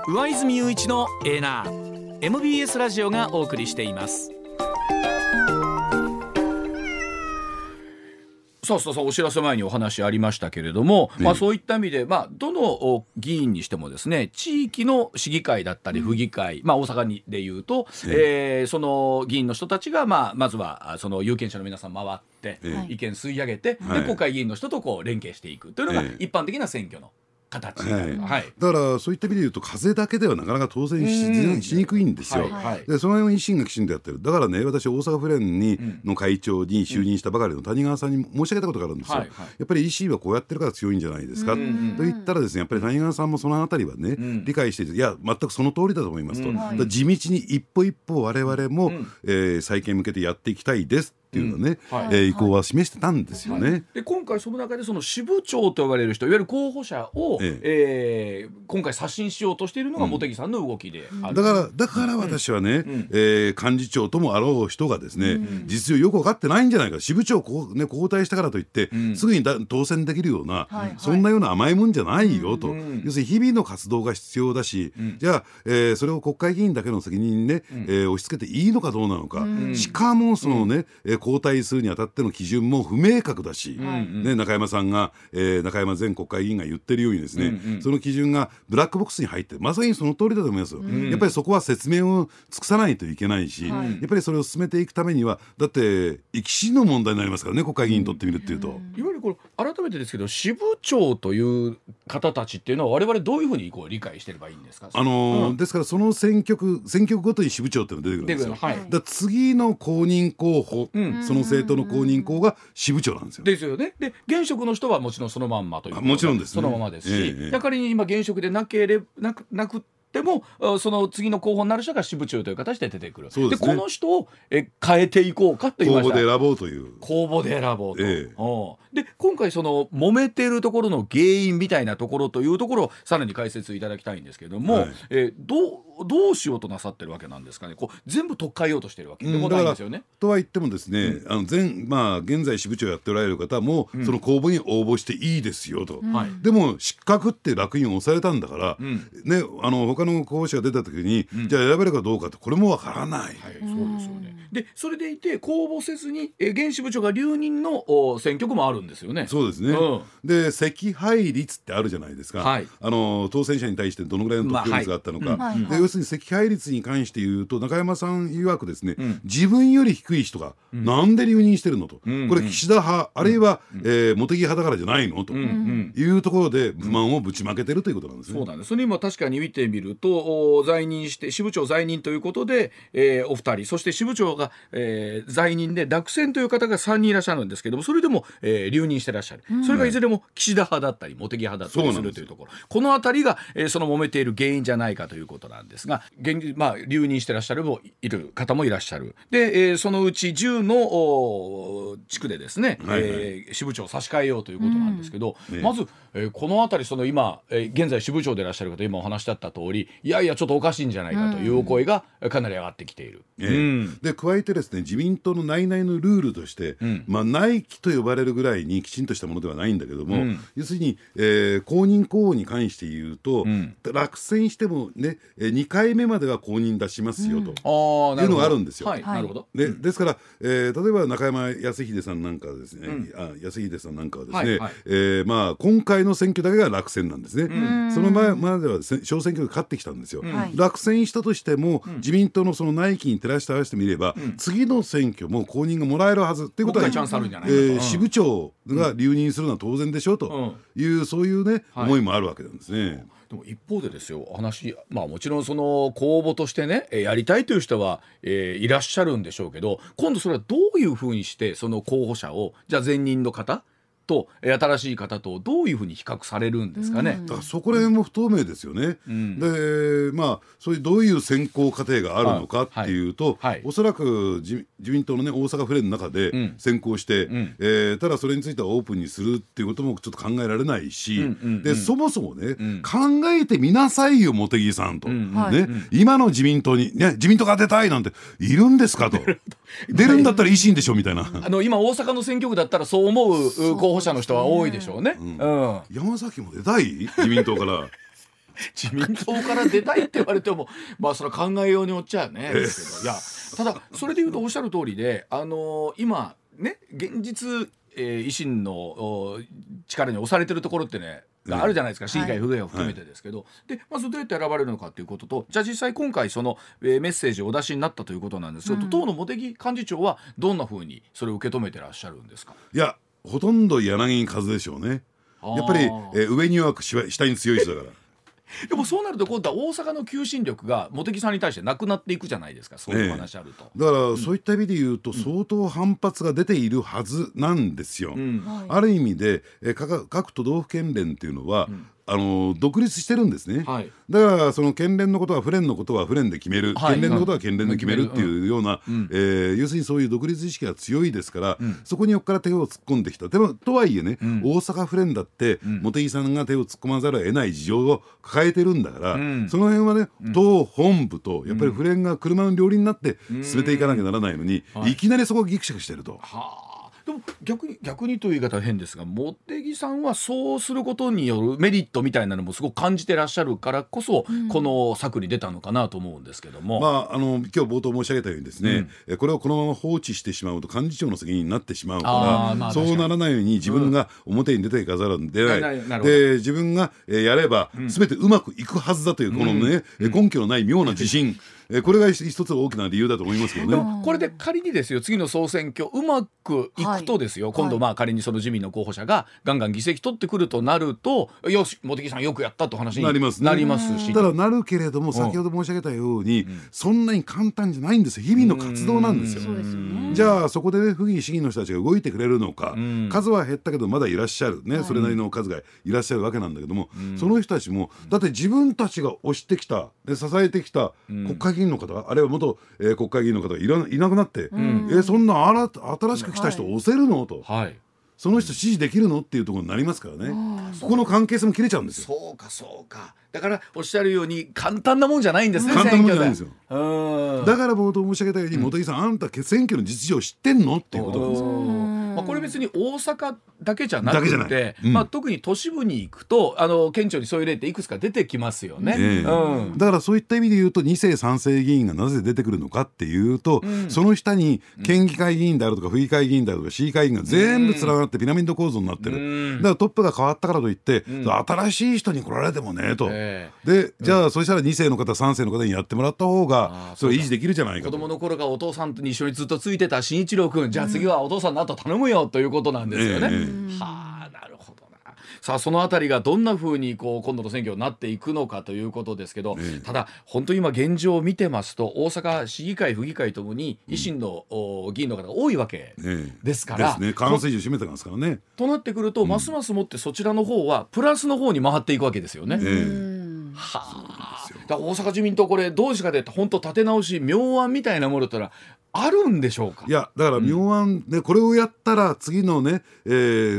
A: 上泉雄一のエーナー MBS ラジオがお送りしていますさあ、須田さん、お知らせ前にお話ありましたけれども、まあ、そういった意味で、まあ、どのお議員にしてもですね、地域の市議会だったり、府議会、まあ、大阪にでいうと、えーその議員の人たちが、まあ、まずは、あその有権者の皆さん回って、
B: え
C: え。
A: 意見吸い上げて、
B: はい。
A: で、国会議員の人とこう連携していくというのが、
B: ええ。
A: 一般的な選挙の形。
B: はい。
A: はい。
B: だからそういった意味で言うと風だけではなかなか当選し
A: うん
B: しにくいんですよ。
A: はいはい。
B: でその辺を維新がきちんとやってるだからね私大阪府連に、の会長に就任したばかりの谷川さんに申し上げたことがあるんですよ。
A: はいはい。
B: やっぱり維新はこうやってるから強いんじゃないですか、と言ったらですねやっぱり谷川さんもそのあたりはね、
A: ん。
B: 理解していていや全くその通りだと思いますと、
A: うん。
B: 地道に一歩一歩我々も、えー再建に向けてやっていきたいですっていうのね、
A: うんはい。
B: えー意向は示してたんですよね。
A: で今回その中でその支部長と呼ばれる人いわゆる候補者を、
B: え
A: え。ー今回刷新しようとしているのが茂木さんの動きである、
B: だからだから私はね、えー幹事長ともあろう人がですね、実情よく分かってないんじゃないか。支部長こう、ね、交代したからといって、すぐにだ当選できるような、
C: はい。
B: そんなような甘いもんじゃないよと、
A: ん
B: 要するに日々の活動が必要だし、じゃあ、えーそれを国会議員だけの責任にね、えー押し付けていいのかどうなのか、しかもそのね、えー交代するにあたっての基準も不明確だし、ね、中山さんが、えー中山前国会議員が言ってるようにですね、その基準がブラックボックスに入ってまさにその通りだと思いますよ、やっぱりそこは説明を尽くさないといけないし、
C: はい。
B: やっぱりそれを進めていくためにはだって生き死の問題になりますからね国会議員にとってみるっていうと。
A: いわゆるこれ改めてですけど支部長という方たちっていうのは我々どういうふうにこう理解してればいいんですか？
B: あのですからその選挙区選挙区ごとに支部長っていうのが出てくるんですよ。
A: はい。
B: だ次の公認候補、
A: ん
B: その政党の公認候補が支部長なんですよ。
A: ですよね。で現職の人はもちろんそのまんまという
B: もちろんですね。
A: そのままですし、
B: ええええ。
A: 仮に今現職でなければなくなくてもあその次の候補になる人が支部長という形で出てくる。
B: そうですね。
A: この人をえ変えていこうかと言いました。
B: 公募で選ぼうという。
A: 公募で選ぼうと、
B: ええ。
A: で今回その揉めてるところの原因みたいなところというところをさらに解説いただきたいんですけれども、
B: はい。
A: えーどうどうしようとなさってるわけなんですかね？こう全部取っ換えようとしてるわけ。でもないんですよね。
B: とは言ってもですね、あの前まあ現在支部長やっておられる方も、その公募に応募していいですよと。
A: はい。
B: でも失格って楽印を押されたんだから、
A: ん。
B: ねあの他の候補者が出た時に、じゃあ選べるかどうかってこれもわからない。
A: はい、そうですよね。で、それでいて公募せずに、えー、現支部長が留任のお選挙区もあるんですよね。
B: そうですね、
A: うん。
B: で惜敗率ってあるじゃないですか、
A: はい。
B: あの当選者に対してどのぐらいの得票率があったのか、
C: まあはい。うん。
B: で要するに惜敗率に関して言うと中山さん曰くですね、自分より低い人がなんで留任してるのと、
A: ん。
B: これ岸田派、あるいは、えー茂木派だからじゃないのと、
A: ん。
B: いうところで不満をぶちまけてるということなんですね。
A: そうなんです。それ今確かに見てみると、お在任して、支部長在任ということで、えーお二人、そして支部長が、えー在任で、落選という方が3人いらっしゃるんですけども、それでも、えー留任してらっしゃる。それがいずれも岸田派だったり、茂木派だったりするというところ。このあたりが、えーその揉めている原因じゃないかということなんですが、現まあ、留任してらっしゃるもいる方もいらっしゃる。で、えーそのうち10のお地区でですね、
B: はいはい
A: えー支部長を差し替えようということなんですけど、
B: ね
A: まず、えーこの辺りその今、えー現在支部長でいらっしゃる方今お話しだった通りいやいやちょっとおかしいんじゃないかというお声がえーかなり上がってきている。
B: ええ
A: うん
B: で加えてですね自民党の内々のルールとして、
A: ん。
B: まあ、内規と呼ばれるぐらいにきちんとしたものではないんだけども、
A: うん。
B: 要するに、えー公認候補に関して言うと、
A: ん。
B: 落選してもね2 2回目までは公認出しますよと。
A: ああ、なるほど。
B: いうのがあるんですよ。
A: はい、
C: はい。
A: なるほど。
B: でですから、えー例えば中山康秀さんなんかはですね、
A: うん。
B: あ康秀さんなんかはですね、
A: はい。はい。
B: えーまあ、今回の選挙だけが落選なんですね、
C: ん。
B: その前まではせ小選挙で勝ってきたんですよ、
C: はい。
B: 落選したとしても、自民党のその内規に照らして合わせてみれば、次の選挙も公認がもらえるはずっていうことはえ支部長が留任するのは当然でしょうという、そういうね、
A: はい
B: 思いもあるわけなんですね。
A: でも一方でですよ話まあもちろんその公募としてねえーやりたいという人は、えーいらっしゃるんでしょうけど今度それはどういうふうにしてその候補者をじゃあ前任の方とえー新しい方とどういうふうに比較されるんですかね。
B: だからそこら辺も不透明ですよね。
A: ん。
B: でまあそういうどういう選考過程があるのかっていうと、
A: はい。はい
B: おそらく自自民党のね大阪府連の中で
A: ん。
B: 選考して、
A: ん。
B: えーただそれについてはオープンにするっていうこともちょっと考えられないし、
A: うんうんうん
B: でそもそもね、
A: ん。
B: 考えてみなさいよ茂木さんと、
A: ん
C: はい。
B: ね今の自民党に、ね、自民党が出たいなんているんですかと。出るんだったら維新でしょみたいな。
A: あの今大阪の選挙区だったらそう思うう。候補者の人は多いでしょうね。うん。
B: 山崎も出たい？自民党から。
A: 自民党から出たいって言われても まあそれは考えようによっちゃね。ですけどいやただそれで言うとおっしゃる通りであのー今ね現実、えー維新のお力に押されてるところってねがあるじゃないですか、市議会府議会を含めてですけど、でまずどうやって選ばれるのかということとじゃあ実際今回その、えーメッセージをお出しになったということなんですけど、党の茂木幹事長はどんなふうにそれを受け止めてらっしゃるんですか？
B: いやほとんど柳和でしょうね。やっぱり、え
A: あー
B: ー上に弱くしわ下に強い人だから。
A: でもそうなると今度は大阪の求心力が茂木さんに対してなくなっていくじゃないですかそういうお話あると。
B: だからそういった意味で言うと相当反発が出ているはずなんですよ。
A: うん
B: ある意味でえー各各都道府県連っていうのは、あの独立してるんですね、
A: はい。
B: だからその県連のことは府連のことは府連で決める、
A: はい。
B: 県連のことは県連で決めるっていうような、えー要するにそういう独立意識が強いですから、そこによっから手を突っ込んできた。でもとはいえね、大阪府連だって、茂木さんが手を突っ込まざるを得ない事情を抱えてるんだから、
A: ん。
B: その辺はね、党本部とやっぱり府連が車の両輪になって進めていかなきゃならないのに、い、きなりそこがギクシャクしてると。
A: はあでも逆に逆にという言い方は変ですが茂木さんはそうすることによるメリットみたいなのもすごく感じてらっしゃるからこそ、この策に出たのかなと思うんですけども。
B: まあ、あの今日冒頭申し上げたようにですね、えこれをこのまま放置してしまうと幹事長の責任になってしまう
A: あ
B: から、
A: ーまあ
B: そうならないように自分が表に出ていかざるを得ない、
A: なななるほど。
B: で自分が、えーやれば全てうまくいくはずだというこのね、え根拠のない妙な自信、えこれが一つ大きな理由だと思いますけどね。
A: でもこれで仮にですよ次の総選挙うまくいくとですよ、
C: はい。
A: 今度まあ仮にその自民の候補者がガンガン議席取ってくるとなるとよし茂木さんよくやったと話に
B: なりますね。
A: なりますし。
B: ただなるけれども先ほど申し上げたように、そんなに簡単じゃないんですよ。日々の活動なんですよ。
C: ね。
B: じゃあそこでね府議市議の人たちが動いてくれるのか、
A: ん。
B: 数は減ったけどまだいらっしゃる。ね、それなりの数がいらっしゃるわけなんだけども、その人たちもだって自分たちが推してきたで支えてきた国会議員の方、あるいは元、えー国会議員の方がいらいなくなって、えーそんなあら新しく来た人押せるのと、
A: はい
B: その人支持できるのっていうところになりますからねここの関係性も切れちゃうんですよ。
A: そうかそうかだからおっしゃるように簡単なもんじゃないんですね、
B: 簡単なもんじゃないんですよだから冒頭申し上げたように、茂木さんあんた選挙の実情知ってんのっていうことなんですよ。
A: まあ、これ別に大阪だけじゃなくて、
B: うん。
A: まあ、特に都市部に行くとあの顕著にそういう例っていくつか出てきますよね。
B: ええ。
A: うん。
B: だからそういった意味で言うと2世3世議員がなぜ出てくるのかっていうと、その下に県議会議員であるとか府議会議員であるとか市議会議員が全部連なってピラミッド構造になってる、
A: うん。
B: だからトップが変わったからといって、新しい人に来られてもねと、
A: え
B: でじゃあそしたら2世の方3世の方にやってもらった方
A: あ
B: が
A: ー
B: それ維持できるじゃないかと。
A: 子供の頃からお父さんと一緒にずっとついてた新一郎君、じゃあ次はお父さんの後頼むよということなんですよね。
B: ええ。
A: はあなるほどな。さあそのあたりがどんなふうにこう今度の選挙になっていくのかということですけど、ただ本当に今現状を見てますと大阪市議会府議会ともに維新の、お議員の方が多いわけ
B: ええ。
A: ですから
B: ですね。過半数占めてますからね。
A: となってくると、ますますもってそちらの方はプラスの方に回っていくわけですよね。
B: ええ。
C: うん。
A: はあ、だから大阪自民党これどうしかで本当立て直し妙案みたいなものってのはあるんでしょうか？
B: いやだから妙案ね、これをやったら次のね、え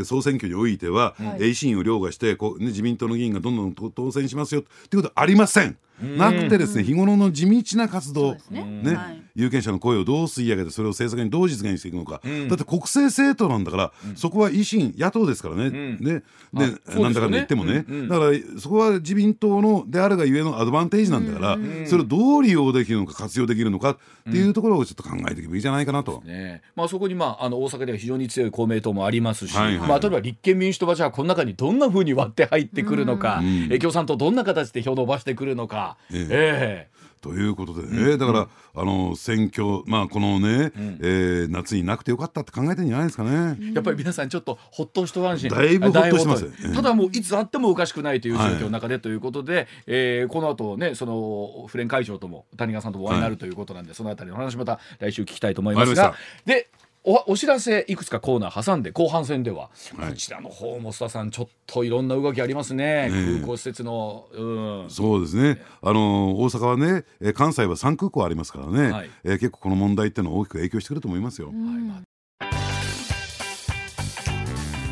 B: ー総選挙においては、えー維新を凌駕してこう、ね、自民党の議員がどんどんと当選しますよっていうことはありません。なくてですね日頃の地道な活動
C: ね。はい。
B: 有権者の声をどう吸い上げてそれを政策にどう実現していくのか、だって国政政党なんだから、そこは維新野党ですからね、ねでなんだかんだ言ってもね、だからそこは自民党のであるがゆえのアドバンテージなんだから、それをどう利用できるのか活用できるのかっていうところをちょっと考えていけばいいじゃないかなと。
A: ね。まあ、そこに、まあ、あの大阪では非常に強い公明党もありますし、まあ、例えば立憲民主党はじゃあこの中にどんなふうに割って入ってくるのか、え共産党どんな形で票を伸ばしてくるのか。ええ。
B: ということでね、だから、あの選挙、まあ、このね、えー夏になくてよかったって考えてるんじゃないですかね。
A: やっぱり皆さんちょっとほっと一安心
B: だいぶほっとして。ます
A: ただもういつあってもおかしくないという状況の中でということで、えーこの後ねそのフレン会長とも谷川さんともお会いになるということなんで、そのあたりの話また来週聞きたいと思いますが。でおお知らせいくつかコーナー挟んで後半戦では、
B: はい。
A: こちらの方も須田さんちょっといろんな動きありますね。
B: ね
A: 空港施設のうん。
B: そうですね、あの大阪はね、えー関西は3空港ありますからね、
A: はい。
B: えー結構この問題っていうのは大きく影響してくると思いますよ。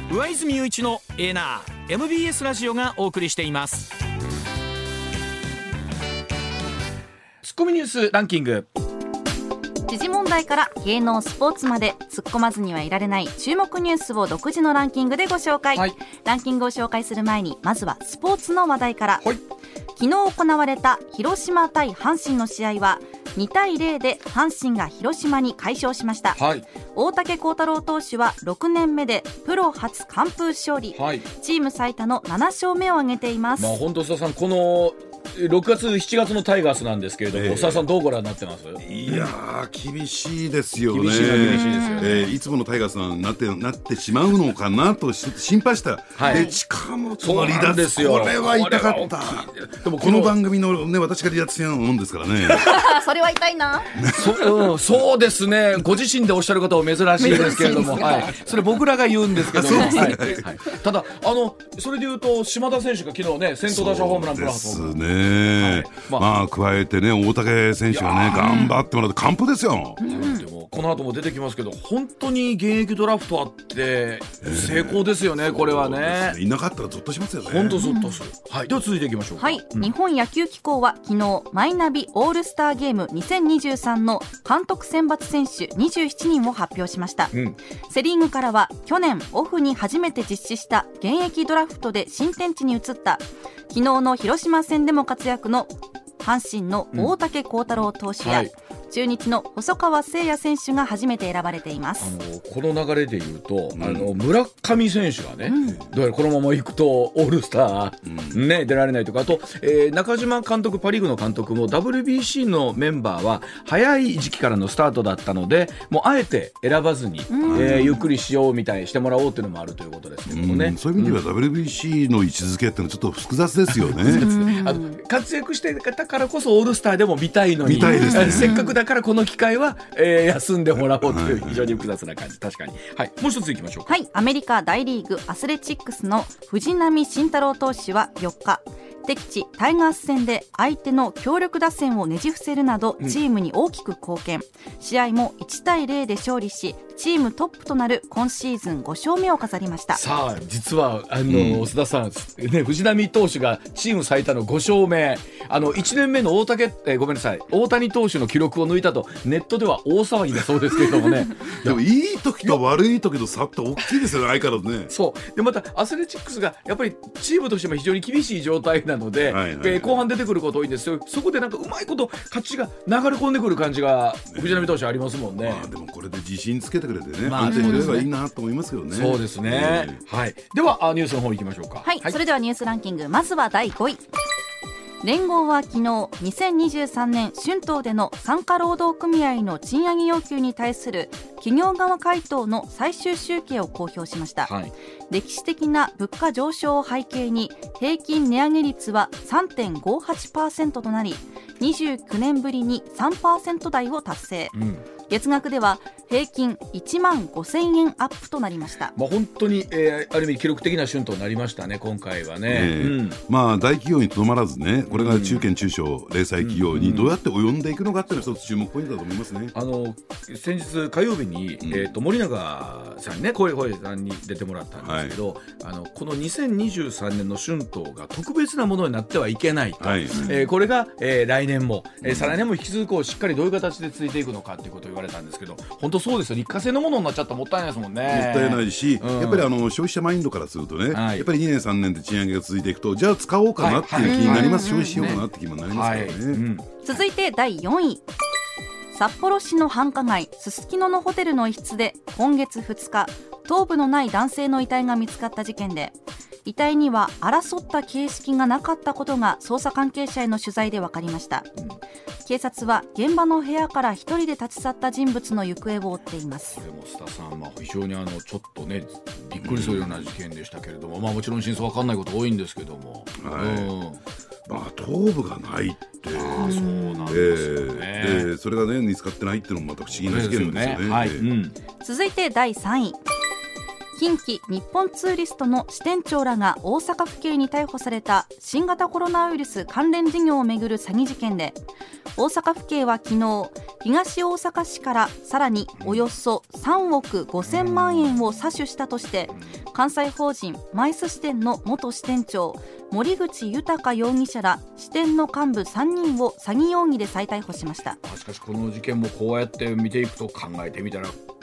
D: 上泉雄一のエーナー MBS ラジオがお送りしています。
A: ツッコミニュースランキング
C: 時事問題から芸能スポーツまで突っ込まずにはいられない注目ニュースを独自のランキングでご紹介、
A: はい。
C: ランキングを紹介する前にまずはスポーツの話題から、
A: はい。
C: 昨日行われた広島対阪神の試合は2対0で阪神が広島に快勝しました。
A: はい。
C: 大竹幸太郎投手は6年目でプロ初完封勝利、
A: はい。
C: チーム最多の7勝目を挙げています、
A: まあ本当須田さんこの6月7月のタイガースなんですけれども、
B: ええ。
A: 須田さんどうご覧になってます？
B: いやー厳しいですよね。
A: 厳しいは厳しいですよね。
B: えーいつものタイガースになってなってしまうのかなとし心配した。
A: はい。
B: で近本
A: そうな
B: の離脱
A: んですよ。
B: これは痛かった。
A: でも
B: この番組のね私が離脱したようなもんですからね。
C: あそれは痛いな。
A: そ,、うん、そうですね。ご自身でおっしゃることも珍しいですけれども、はい、それ僕らが言うんですけども、はい。はい、ただあのそれでいうと島田選手が昨日ね先頭打者ホームランプラス
B: ですね。
A: まあ。
B: まあ加えてね大竹選手がね頑張ってもらって完封ですよ。
A: でもこの後も出てきますけど本当に現役ドラフトあって成功ですよね、これはね。
B: いなかったらゾッとしますよね。
A: 本当ゾッとする、はい、では続いていきましょう。か
C: はい、日本野球機構は昨日マイナビオールスターゲーム2023の監督選抜選手27人を発表しました、
A: うん。
C: セ・リーグからは去年オフに初めて実施した現役ドラフトで新天地に移った昨日の広島戦でも活躍の阪神の大竹幸太郎投手や、
A: はい。
C: 中日の細川誠也選手が初めて選ばれていま
A: あ
C: す
A: のこの流れでいうと、あの村上選手がね、どうやらこのまま行くとオールスター、ね、出られないとかあと、えー中島監督パ・リーグの監督も WBC のメンバーは早い時期からのスタートだったのでもうあえて選ばずに、えーゆっくりしようみたいにしてもらおうというのもあるということですけどもね。
B: うん。そういう意味では WBC の位置づけってのはちょっと複雑ですよね。
A: あの活躍してたからこそオールスターでも見たいのに。
B: 見たいですね。
A: せっかくだからこの機会は、えー休んでもらおうという非常に複雑な感じ確かに、はい、もう一ついきましょうか。
C: はい、アメリカ大リーグアスレチックスの藤浪晋太郎投手は4日敵地タイガース戦で相手の強力打線をねじ伏せるなどチームに大きく貢献、試合も1対0で勝利しチームトップとなる今シーズン5勝目を飾りました。
A: さあ実はあの、須田さん、ね、藤浪投手がチーム最多の5勝目。あの1年目の大竹、えーごめんなさい。大谷投手の記録を抜いたとネットでは大騒ぎだそうですけれどもね。
B: でもいい時と悪い時の差って大きいですよね相変わらずね。
A: そう。でまたアスレチックスがやっぱりチームとしても非常に厳しい状態なので、
B: はいはい
A: えー後半出てくること多いんですよ。そこでなんかうまいこと勝ちが流れ込んでくる感じが藤浪投手ありますもんね。
B: まあでもこれで自信つけてくれてね、
A: まあ
B: 安定してればいいなと思いますけどね。
A: そうですね、はい、ではあニュースの方行きましょうか。
C: はい、それではニュースランキング。まずは第5位連合は昨日2023年春闘での参加労働組合の賃上げ要求に対する企業側回答の最終集計を公表しました、
A: はい。
C: 歴史的な物価上昇を背景に平均値上げ率は3.58%となり29年ぶりに3%台を達成。
A: うん。
C: 月額では平均1万5000円アップとなりました。
A: まあ、本当に、えーある意味記録的な春闘になりましたね今回はね、
B: ええ。
A: うん。
B: まあ大企業にとどまらずねこれが中堅中小零細企業にどうやって及んでいくのかっていうのが一つ注目ポイントだと思いますね。
A: あの先日火曜日に、えー、と森永さんにね声声さんに出てもらったんですけど、あのこの2023年の春闘が特別なものになってはいけないと、
B: はい。
A: えーこれが、えー来年も、えー再来年も引き続こうしっかりどういう形で続いていくのかっていうことを言われたんですけど本当そうですよ。一過性のものになっちゃったらもったいないですもんね。
B: もったいないし、
A: うん。
B: やっぱりあの消費者マインドからするとね、
A: はい。
B: やっぱり2年、3年で賃上げが続いていくと、じゃあ使おうかなっていう気になります、消費しようかなって気になりますからね。
A: はい。うん。
C: 続いて第4位。札幌市の繁華街すすきののホテルの一室で今月2日頭部のない男性の遺体が見つかった事件で遺体には争った形式がなかったことが捜査関係者への取材で分かりました、警察は現場の部屋から一人で立ち去った人物の行方を追っています。
A: これも須田さん、まあ、非常にあのちょっとねびっくりするような事件でしたけれども、まあ、もちろん真相わかんないこと多いんですけども、
B: はい。
A: うん。
B: まあ、頭部がないって。
A: ああそうなん
B: え
A: ですよね。
B: ーでそれがね見つかってないっていうのもまた不思議な事件ですよね。
A: はい、
B: えー
A: うん。
C: 続いて第3位。近畿日本ツーリストの支店長らが大阪府警に逮捕された新型コロナウイルス関連事業をめぐる詐欺事件で大阪府警は昨日東大阪市からさらにおよそ3億5000万円を詐取したとして関西法人マイス支店の元支店長森口豊容疑者ら支店の幹部3人を詐欺容疑で再逮捕しました。
A: あしかしこの事件もこうやって見ていくと考えてみたら、えー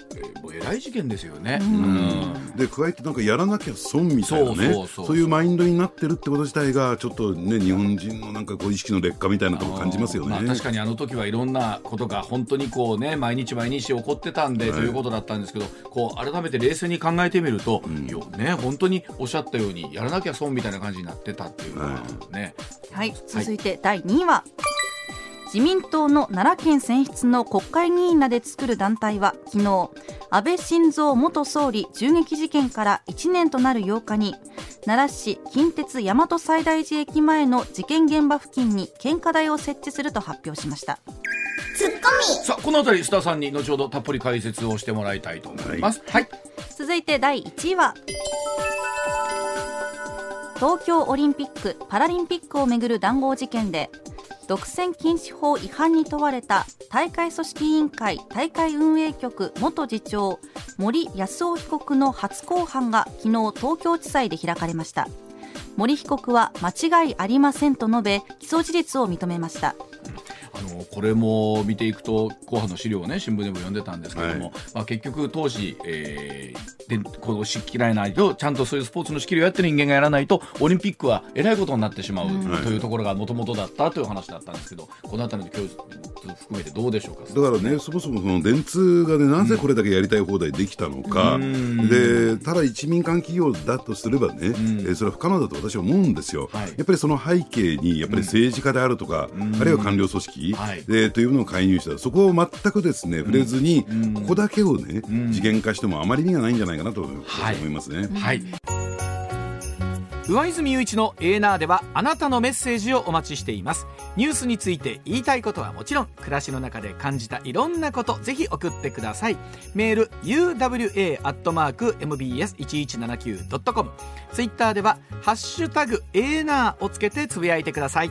A: もう偉い事件ですよね。
C: うん。
B: で加えてなんかやらなきゃ損みたいなね。
A: そうそうそう。
B: そういうマインドになってるってこと自体がちょっとね日本人のなんかこう意識の劣化みたいなとこ感じますよね。
A: まあ、確かにあの時はいろんなことが本当にこうね毎日毎日起こってたんで、
B: はい。
A: ということだったんですけどこう改めて冷静に考えてみると、よね本当におっしゃったようにやらなきゃ損みたいな感じになってたっていうのはね、
C: はい、続いて第2位は、自民党の奈良県選出の国会議員らで作る団体は昨日安倍晋三元総理銃撃事件から1年となる8日に奈良市近鉄大和西大寺駅前の事件現場付近に献花台を設置すると発表しました。
A: さあこの辺り須田さんに後ほどたっぷり解説をしてもらいたいと思います。はい、
C: 続いて第1位は東京オリンピック・パラリンピックをめぐる談合事件で独占禁止法違反に問われた大会組織委員会大会運営局元次長森康夫被告の初公判が昨日東京地裁で開かれました。森被告は間違いありませんと述べ起訴事実を認めました。
A: のこれも見ていくと後半の資料をね新聞でも読んでたんですけども、
B: はい。
A: まあ、結局当時、えーでこの仕切らないとちゃんとそういうスポーツの仕切りをやってる人間がやらないとオリンピックはえらいことになってしまうというところがもともとだったという話だったんですけどこの辺りの教授含めてどうでしょうか？
B: だからね、そもそもその電通がね、なぜこれだけやりたい放題できたのか、
A: ん。
B: でただ一民間企業だとすればね、えーそれは不可能だと私は思うんですよ、
A: はい。
B: やっぱりその背景に、やっぱり政治家であるとか、あるいは官僚組織、
A: はい。
B: でというのを介入した、そこを全くですね触れずに、ここだけをね、次元化してもあまり意味がないんじゃないかなと
A: はい
B: 思いますね。
A: はい。
D: 上泉雄一のエーナーではあなたのメッセージをお待ちしています。ニュースについて言いたいことはもちろん暮らしの中で感じたいろんなことぜひ送ってください。メール uwa.mbs1179.com ツイッターでは「ハッシュタグエーナー」をつけてつぶやいてください